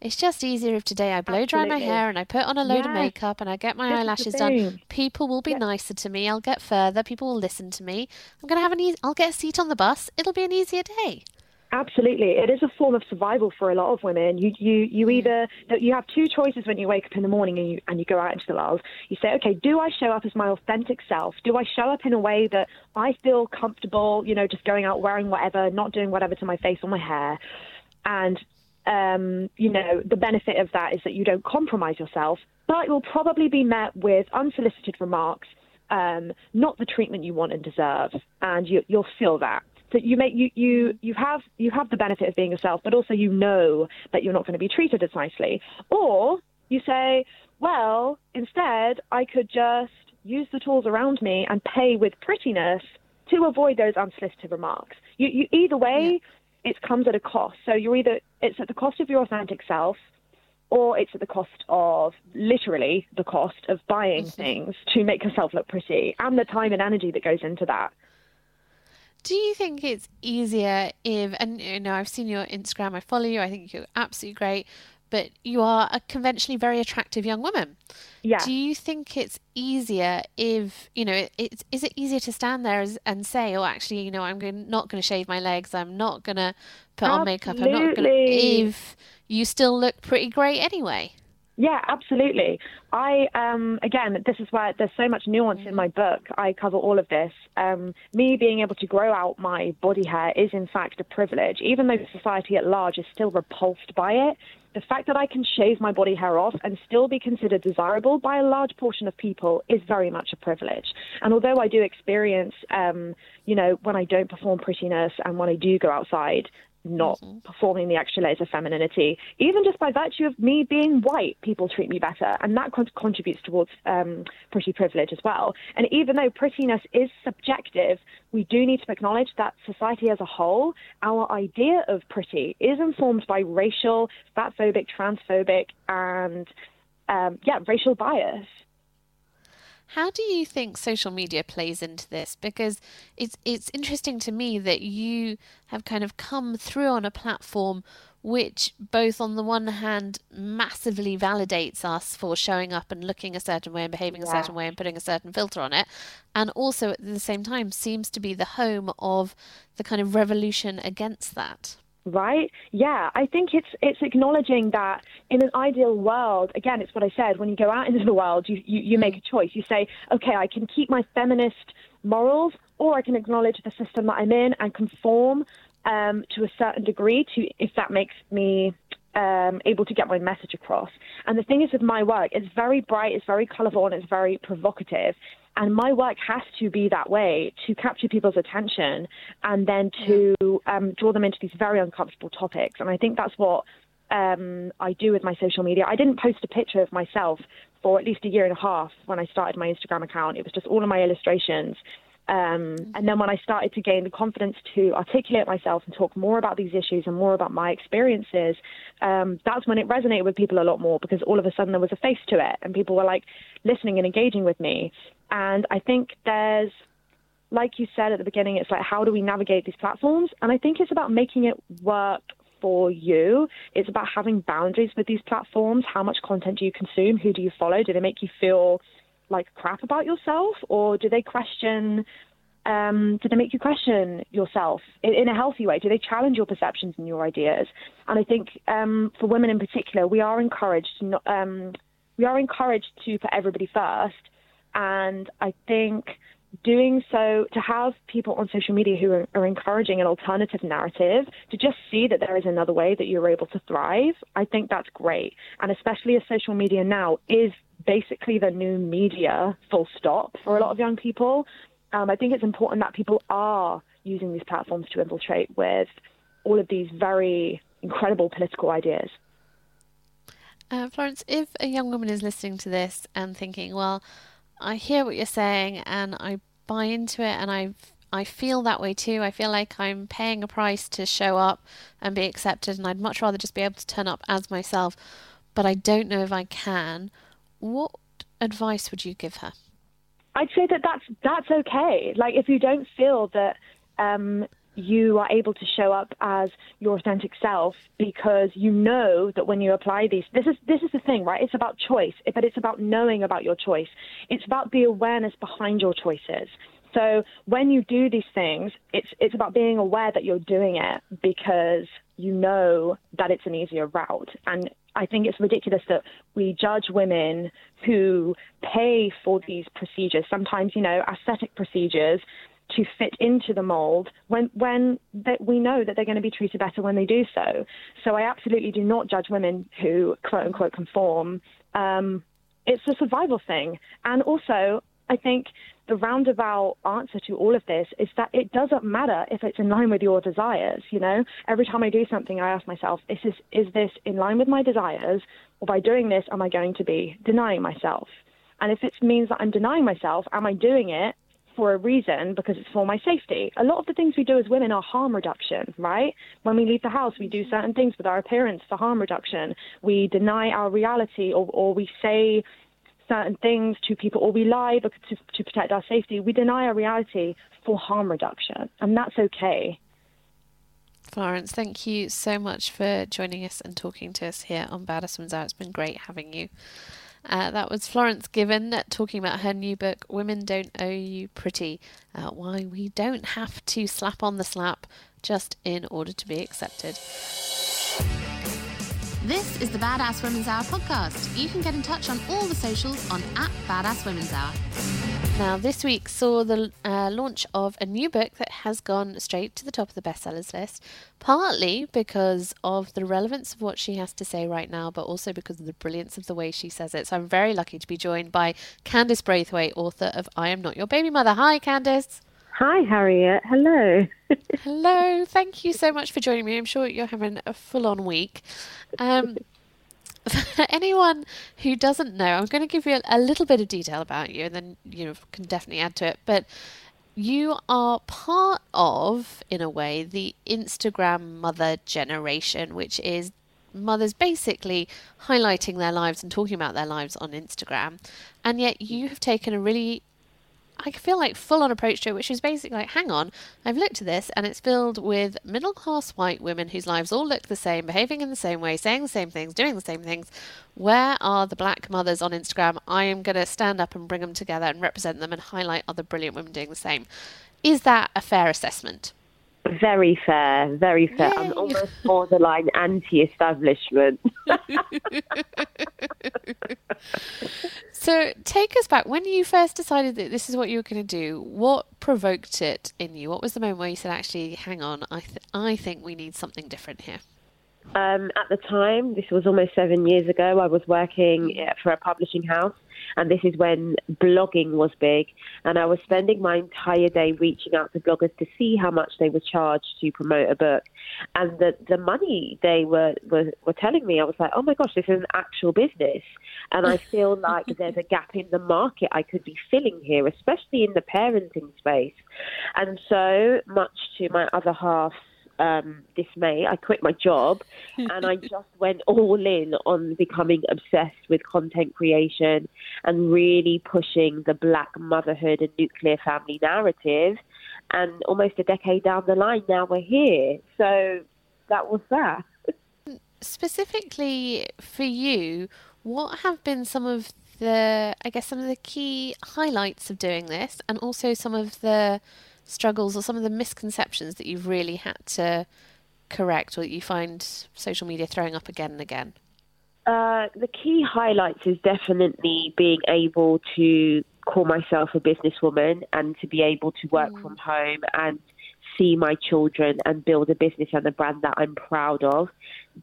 It's just easier if today I blow dry my hair and I put on a load yes. of makeup and I get my eyelashes done. People will be nicer to me. I'll get further. People will listen to me. I'm going to have an easy, I'll get a seat on the bus. It'll be an easier day. Absolutely, it is a form of survival for a lot of women. You you you mm. either you have two choices when you wake up in the morning and you and you go out into the world. You say, okay, do I show up as my authentic self? Do I show up in a way that I feel comfortable? You know, just going out wearing whatever, not doing whatever to my face or my hair, and um, you know, the benefit of that is that you don't compromise yourself, but you'll probably be met with unsolicited remarks, um, not the treatment you want and deserve, and you, you'll feel that. So you make you you you have you have the benefit of being yourself, but also you know that you're not going to be treated as nicely. Or you say, well, instead I could just use the tools around me and pay with prettiness to avoid those unsolicited remarks. You, you either way, yeah. it comes at a cost. So you're either it's at the cost of your authentic self, or it's at the cost of literally the cost of buying things to make yourself look pretty and the time and energy that goes into that. Do you think it's easier if, and you know, I've seen your Instagram, I follow you, I think you're absolutely great, but you are a conventionally very attractive young woman. Yeah. Do you think it's easier if, you know, it's, is it easier to stand there and say, oh, actually, you know, I'm going, not going to shave my legs, I'm not going to put Absolutely. on makeup, I'm not going to, if you still look pretty great anyway? Yeah, absolutely. I um, again, this is where there's so much nuance in my book. I cover all of this. Um, me being able to grow out my body hair is in fact a privilege, even though society at large is still repulsed by it. The fact that I can shave my body hair off and still be considered desirable by a large portion of people is very much a privilege. And although I do experience, um, you know, when I don't perform prettiness and when I do go outside, not mm-hmm. performing the extra layers of femininity. Even just by virtue of me being white, people treat me better, and that con- contributes towards um, pretty privilege as well. And even though prettiness is subjective, we do need to acknowledge that society as a whole, our idea of pretty is informed by racial, fatphobic, transphobic, and um, yeah, racial bias. How do you think social media plays into this? Because it's it's interesting to me that you have kind of come through on a platform which both on the one hand massively validates us for showing up and looking a certain way and behaving yeah. a certain way and putting a certain filter on it and also at the same time seems to be the home of the kind of revolution against that right yeah i think it's it's acknowledging that in an ideal world again it's what i said when you go out into the world you, you, you make a choice you say okay i can keep my feminist morals or i can acknowledge the system that i'm in and conform um, to a certain degree to if that makes me um, able to get my message across. And the thing is with my work, it's very bright, it's very colourful, and it's very provocative. And my work has to be that way to capture people's attention and then to um, draw them into these very uncomfortable topics. And I think that's what um, I do with my social media. I didn't post a picture of myself for at least a year and a half when I started my Instagram account. It was just all of my illustrations. Um, and then when I started to gain the confidence to articulate myself and talk more about these issues and more about my experiences, um, that's when it resonated with people a lot more because all of a sudden there was a face to it and people were like listening and engaging with me. And I think there's, like you said at the beginning, it's like, how do we navigate these platforms? And I think it's about making it work for you. It's about having boundaries with these platforms. How much content do you consume? Who do you follow? Do they make you feel like crap about yourself, or do they question? Um, do they make you question yourself in, in, a healthy way? Do they challenge your perceptions and your ideas? And I think um, for women in particular, we are encouraged. Not, um, we are encouraged to put everybody first, and I think doing so to have people on social media who are, are, encouraging an alternative narrative to just see that there is another way that you're able to thrive i think that's great and especially as social media now is basically the new media, full stop, for a lot of young people. Um, I think it's important that people are using these platforms to infiltrate with all of these very incredible political ideas. Uh, Florence, if a young woman is listening to this and thinking, well, I hear what you're saying and I buy into it and I I feel that way too. I feel like I'm paying a price to show up and be accepted and I'd much rather just be able to turn up as myself, but I don't know if I can what advice would you give her? I'd say that that's that's okay. Like if you don't feel that um, you are able to show up as your authentic self because you know that when you apply these this is this is the thing right? It's about choice but it's about knowing about your choice. It's about the awareness behind your choices. So when you do these things it's it's about being aware that you're doing it because you know that it's an easier route. And I think it's ridiculous that we judge women who pay for these procedures, sometimes, you know, aesthetic procedures, to fit into the mold when when that we know that they're going to be treated better when they do so. So I absolutely do not judge women who quote unquote conform. Um, it's a survival thing, and also I think the roundabout answer to all of this is that it doesn't matter if it's in line with your desires. You know, every time I do something, I ask myself, is this is this in line with my desires, or by doing this, am I going to be denying myself? And if it means that I'm denying myself, am I doing it for a reason because it's for my safety? A lot of the things we do as women are harm reduction, right? When we leave the house, we do certain things with our appearance for harm reduction. We deny our reality, or, or we say certain things to people or we lie to, to protect our safety, we deny our reality for harm reduction, and that's okay. Florence, thank you so much for joining us and talking to us here on Badass Women's Hour. It's been great having you. Uh, that was Florence Given talking about her new book, Women Don't Owe You Pretty uh, Why We Don't Have to Slap on the Slap just in order to be accepted. This is the Badass Women's Hour podcast. You can get in touch on all the socials on at Badass Women's Hour. Now, this week saw the uh, launch of a new book that has gone straight to the top of the bestsellers list, partly because of the relevance of what she has to say right now, but also because of the brilliance of the way she says it. So I'm very lucky to be joined by Candice Brathwaite, author of I Am Not Your Baby Mother. Hi, Candice. Hi, Harriet. Hello. Hello. Thank you so much for joining me. I'm sure you're having a full on week. Um, for anyone who doesn't know, I'm going to give you a, a, little bit of detail about you, and then you can definitely add to it. But you are part of, in a way, the Instagram mother generation, which is mothers basically highlighting their lives and talking about their lives on Instagram, and yet you have taken a really I feel like full on approach to it, which is basically like, hang on, I've looked at this and it's filled with middle class white women whose lives all look the same, behaving in the same way, saying the same things, doing the same things. Where are the black mothers on Instagram? I am going to stand up and bring them together and represent them and highlight other brilliant women doing the same. Is that a fair assessment? Very fair, very fair. Yay. I'm almost borderline anti-establishment. so take us back. When you first decided that this is what you were going to do, what provoked it in you? What was the moment where you said, "Actually, hang on, I th- I think we need something different here"? Um, at the time, this was almost seven years ago. I was working uh, for a publishing house and this is when blogging was big. And I was spending my entire day reaching out to bloggers to see how much they were charged to promote a book. And the, the money they were, were, were telling me, I was like, oh my gosh, this is an actual business. And I feel like there's a gap in the market I could be filling here, especially in the parenting space. And so, much to my other half um, dismay, I quit my job and I just went all in on becoming obsessed with content creation and really pushing the black motherhood and nuclear family narrative. And almost a decade down the line, now we're here. So that was that. Specifically for you, what have been some of the, I guess, some of the key highlights of doing this, and also some of the struggles or some of the misconceptions that you've really had to correct or that you find social media throwing up again and again? Uh, the key highlights is definitely being able to call myself a businesswoman and to be able to work mm. from home and see my children and build a business and a brand that I'm proud of.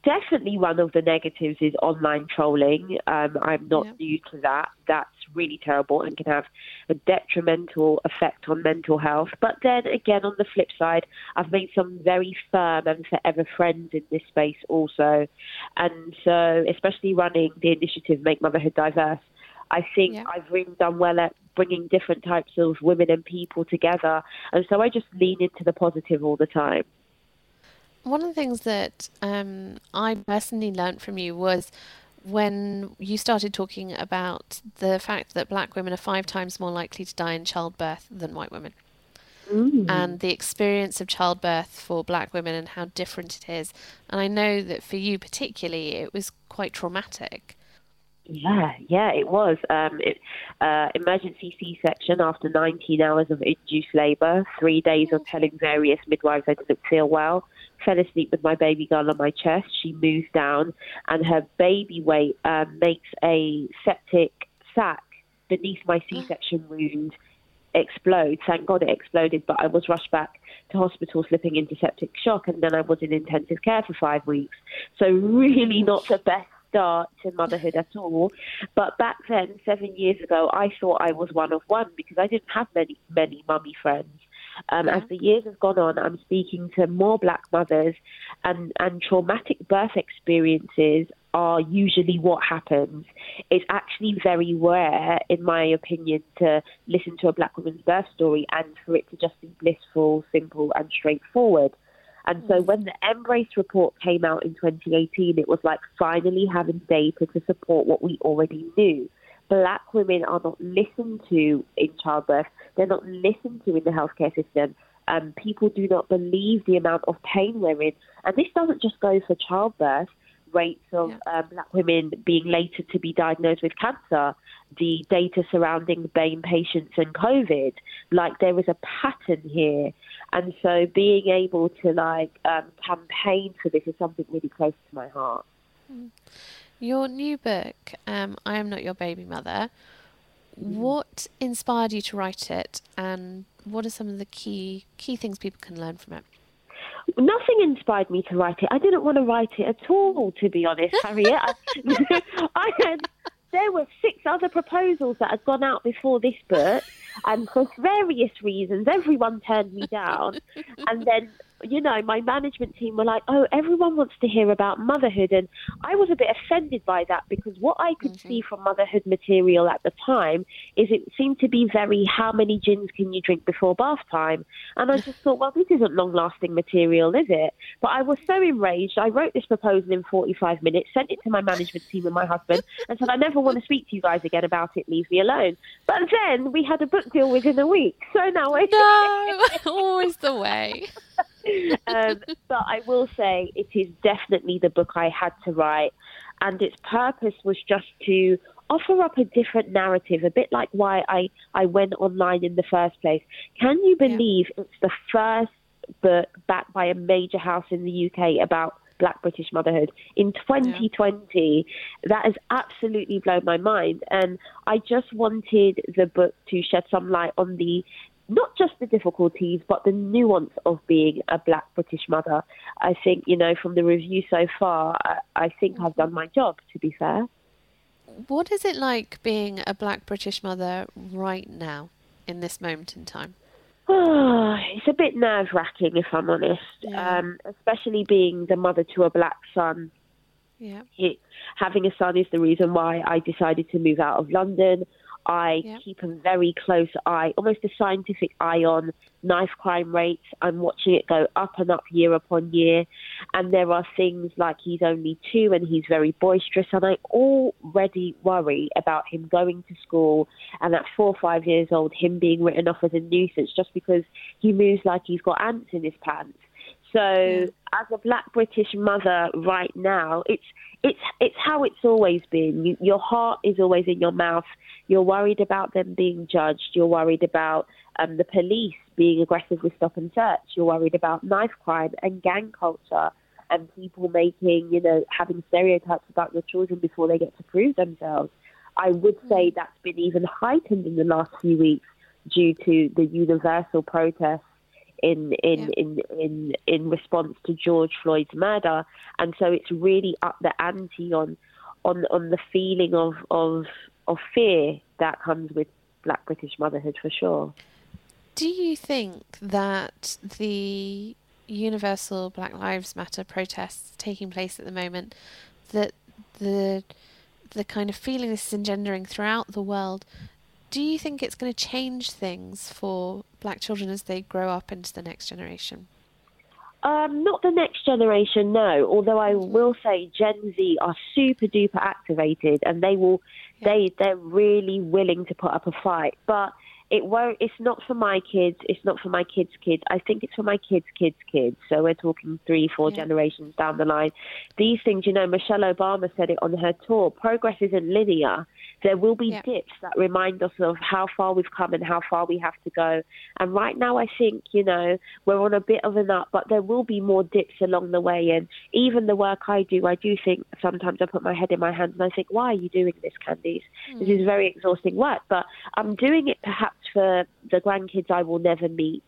Definitely one of the negatives is online trolling. Um, I'm not yeah. new to that. That's really terrible and can have a detrimental effect on mental health. But then again, on the flip side, I've made some very firm and forever friends in this space also. And so, especially running the initiative Make Motherhood Diverse, I think yeah. I've really done well at bringing different types of women and people together. And so I just lean into the positive all the time. One of the things that um, I personally learned from you was when you started talking about the fact that black women are five times more likely to die in childbirth than white women. Mm. And the experience of childbirth for black women and how different it is. And I know that for you particularly, it was quite traumatic. Yeah, yeah, it was. Um, it, uh, emergency C-section after 19 hours of induced labour, three days of telling various midwives I didn't feel well, fell asleep with my baby girl on my chest. She moves down, and her baby weight um, makes a septic sac beneath my C-section wound explode. Thank God it exploded, but I was rushed back to hospital slipping into septic shock, and then I was in intensive care for five weeks. So really not the best start to motherhood at all. But back then, seven years ago, I thought I was one of one because I didn't have many, many mummy friends. Um. As the years have gone on, I'm speaking to more black mothers, and, and traumatic birth experiences are usually what happens. It's actually very rare, in my opinion, to listen to a black woman's birth story and for it to just be blissful, simple, and straightforward. And so when the MBRRACE report came out in 2018, it was like finally having data to support what we already knew. Black women are not listened to in childbirth. They're not listened to in the healthcare system. Um, people do not believe the amount of pain we're in. And this doesn't just go for childbirth rates of yeah. um, black women being later to be diagnosed with cancer, the data surrounding BAME patients and COVID. Like there is a pattern here. And so being able to like um, campaign for this is something really close to my heart. Your new book, um, I Am Not Your Baby Mother, what inspired you to write it and what are some of the key key things people can learn from it? Nothing inspired me to write it. I didn't want to write it at all, to be honest, Harriet. I, I had there were six other proposals that had gone out before this book, and for various reasons, everyone turned me down. and then you know, my management team were like, oh, everyone wants to hear about motherhood. And I was a bit offended by that because what I could mm-hmm. see from motherhood material at the time is it seemed to be very, how many gins can you drink before bath time? And I just thought, well, this isn't long lasting material, is it? But I was so enraged. I wrote this proposal in 45 minutes, sent it to my management team and my husband, and said, I never want to speak to you guys again about it. Leave me alone. But then we had a book deal within a week. So now I. No, always the way. um, but I will say it is definitely the book I had to write, and its purpose was just to offer up a different narrative, a bit like why I, I went online in the first place. Can you believe yeah. it's the first book backed by a major house in the UK about black British motherhood in 2020. Yeah. That has absolutely blown my mind. And I just wanted the book to shed some light on the not just the difficulties, but the nuance of being a black British mother. I think, you know, from the review so far, I, I think I've done my job, to be fair. What is it like being a black British mother right now, in this moment in time? Oh, it's a bit nerve wracking, if I'm honest, yeah. um, especially being the mother to a black son. Yeah. It, having a son is the reason why I decided to move out of London. I yep. keep a very close eye, almost a scientific eye on knife crime rates. I'm watching it go up and up year upon year. And there are things like he's only two and he's very boisterous. And I already worry about him going to school and at four or five years old, him being written off as a nuisance just because he moves like he's got ants in his pants. So, yeah. as a black British mother right now, it's it's it's how it's always been. You, your heart is always in your mouth. You're worried about them being judged. You're worried about um, the police being aggressive with stop and search. You're worried about knife crime and gang culture and people making, you know, having stereotypes about your children before they get to prove themselves. I would say mm. that's been even heightened in the last few weeks due to the universal protests in in, yeah. in in in response to George Floyd's murder, and so it's really up the ante on on on the feeling of of of fear that comes with Black British motherhood for sure. Do you think that the universal Black Lives Matter protests taking place at the moment, that the the kind of feeling this is engendering throughout the world do you think it's going to change things for black children as they grow up into the next generation? Um, not the next generation, no. Although I will say Gen Z are super duper activated and they will, yeah. they they're really willing to put up a fight. But it won't. It's not for my kids. It's not for my kids' kids. I think it's for my kids' kids' kids. So we're talking three, four yeah. generations down the line. These things, you know, Michelle Obama said it on her tour. Progress isn't linear. There will be yeah. dips that remind us of how far we've come and how far we have to go. And right now, I think, you know, we're on a bit of an up, but there will be more dips along the way. And even the work I do, I do think sometimes I put my head in my hands and I think, why are you doing this, Candice? Mm. This is very exhausting work. But I'm doing it perhaps for the grandkids I will never meet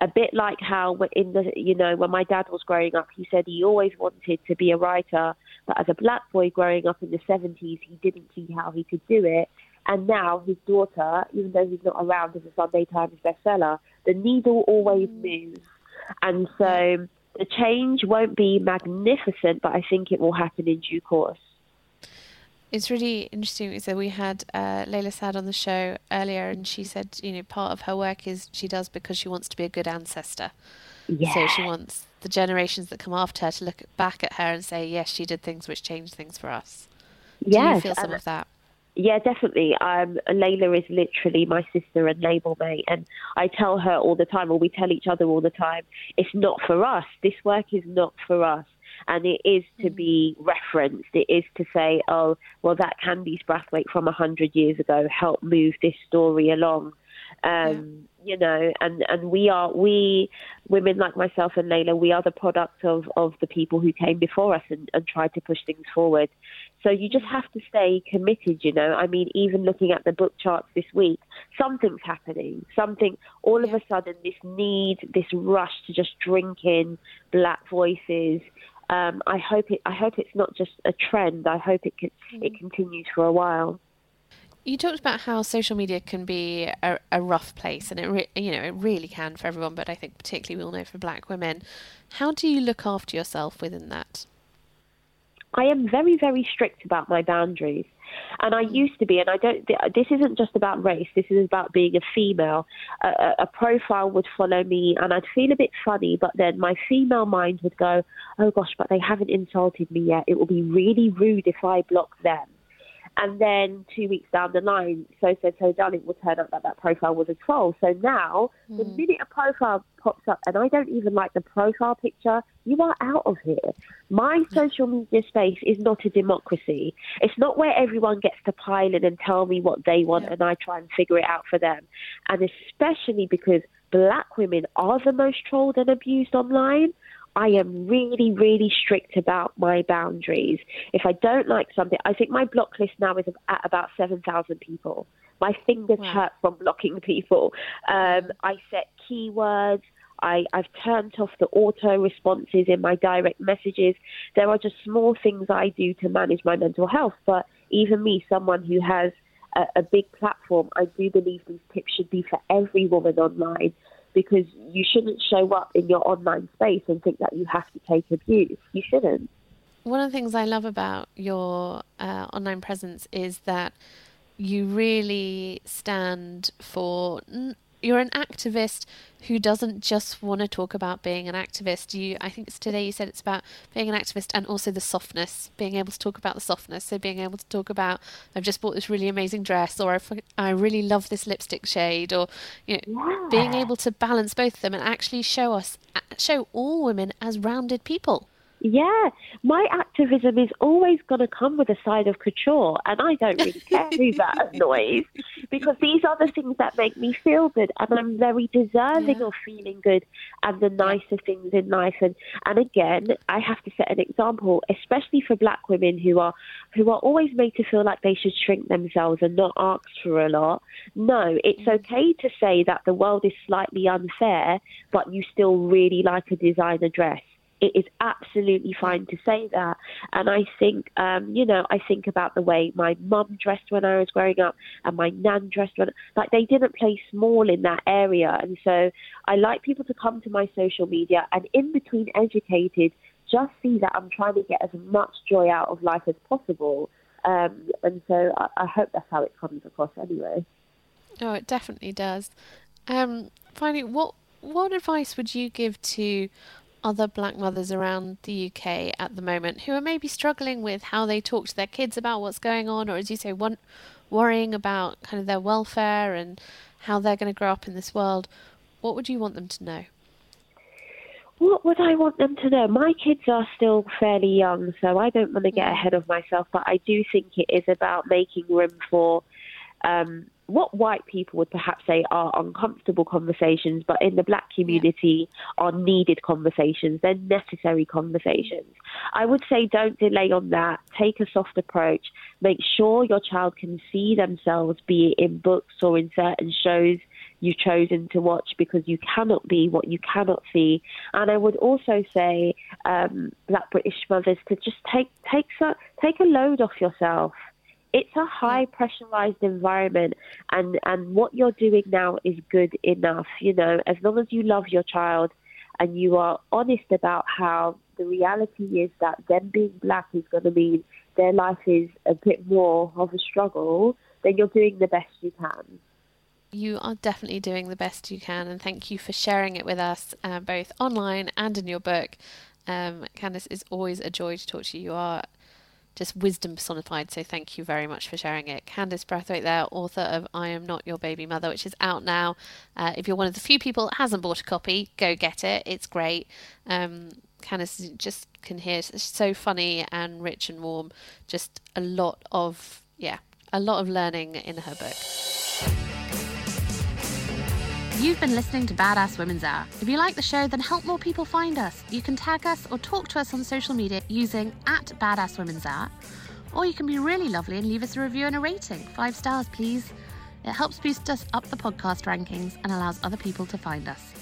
a bit like how in the you know when my dad was growing up he said he always wanted to be a writer but as a black boy growing up in the 70s he didn't see how he could do it and now his daughter even though he's not around as a sunday times bestseller the needle always mm. moves and so the change won't be magnificent but i think it will happen in due course it's really interesting. So we had uh, Layla Saad on the show earlier, and she said, you know, part of her work is she does because she wants to be a good ancestor. Yeah. So she wants the generations that come after her to look back at her and say, yes, she did things which changed things for us. Yes, Do you feel some of that? Yeah, definitely. Um, Layla is literally my sister and label mate, and I tell her all the time, or we tell each other all the time, it's not for us. This work is not for us and it is to mm. be referenced. It is to say, oh, well, that Candice Brathwaite from 100 years ago helped move this story along. Um, you know, and, and we are, we, women like myself and Layla, we are the product of, of the people who came before us and, and tried to push things forward. So you just have to stay committed, you know. I mean, even looking at the book charts this week, something's happening. Something, all of a sudden, this need, this rush to just drink in black voices. Um, I hope it. I hope it's not just a trend. I hope it can, it continues for a while. You talked about how social media can be a, a rough place, and it re- you know it really can for everyone, but I think particularly we all know for Black women. How do you look after yourself within that? I am very, very strict about my boundaries. And I mm. used to be, and I don't. This isn't just about race. This is about being a female. A, a, profile would follow me, and I'd feel a bit funny. But then my female mind would go, "Oh gosh, but they haven't insulted me yet. It will be really rude if I block them." And then two weeks down the line, so so so done, it will turn up that that profile was a troll. So now, mm. the minute a profile pops up and I don't even like the profile picture, you are out of here. My social media space is not a democracy. It's not where everyone gets to pile in and tell me what they want yeah. and I try and figure it out for them. And especially because black women are the most trolled and abused online. I am really, really strict about my boundaries. If I don't like something, I think my block list now is at about 7,000 people. My fingers wow. hurt from blocking people. Um, I set keywords. I, I've turned off the auto responses in my direct messages. There are just small things I do to manage my mental health. But even me, someone who has a, a big platform, I do believe these tips should be for every woman online because you shouldn't show up in your online space and think that you have to take abuse. You shouldn't. One of the things I love about your uh, online presence is that you really stand for you're an activist who doesn't just want to talk about being an activist. You, I think it's today you said it's about being an activist and also the softness, being able to talk about the softness. So being able to talk about, I've just bought this really amazing dress, or I, I really love this lipstick shade, or you know, yeah. being able to balance both of them and actually show us, show all women as rounded people. Yeah, my activism is always going to come with a side of couture, and I don't really care who that annoys because these are the things that make me feel good, and I'm very deserving yeah. of feeling good and the nicer things in life. And and again, I have to set an example, especially for Black women who are who are always made to feel like they should shrink themselves and not ask for a lot. No, it's mm. okay to say that the world is slightly unfair, but you still really like a designer dress it is absolutely fine to say that. And I think, um, you know, I think about the way my mum dressed when I was growing up and my nan dressed when, like, they didn't play small in that area. And so I like people to come to my social media and in between educated, just see that I'm trying to get as much joy out of life as possible. Um, and so I, I, hope that's how it comes across anyway. Oh, it definitely does. Um, finally, what what advice would you give to other black mothers around the UK at the moment who are maybe struggling with how they talk to their kids about what's going on, or as you say, one, worrying about kind of their welfare and how they're going to grow up in this world, what would you want them to know? What would I want them to know? My kids are still fairly young, so I don't want to get mm. ahead of myself, but I do think it is about making room for um, what white people would perhaps say are uncomfortable conversations, but in the black community yeah. are needed conversations. They're necessary conversations. I would say don't delay on that. Take a soft approach. Make sure your child can see themselves, be it in books or in certain shows you've chosen to watch, because you cannot be what you cannot see. And I would also say, um, black British mothers, to just take take take a load off yourself it's a high pressurized environment and and what you're doing now is good enough you know as long as you love your child and you are honest about how the reality is that them being black is going to mean their life is a bit more of a struggle then you're doing the best you can you are definitely doing the best you can, and thank you for sharing it with us, uh, both online and in your book. Um, Candice, it's always a joy to talk to you. You are just wisdom personified. So thank you very much for sharing it. Candice Brathwaite there, author of I Am Not Your Baby Mother, which is out now. Uh, if you're one of the few people that hasn't bought a copy, go get it. It's great. Um, Candice just can hear it's so funny and rich and warm. Just a lot of, yeah, a lot of learning in her book. You've been listening to Badass Women's Hour. If you like the show, then help more people find us. You can tag us or talk to us on social media using at Badass Women's Hour. Or you can be really lovely and leave us a review and a rating. Five stars, please. It helps boost us up the podcast rankings and allows other people to find us.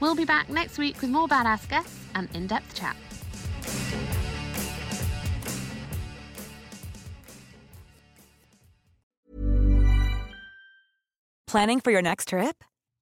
We'll be back next week with more badass guests and in depth chat. Planning for your next trip?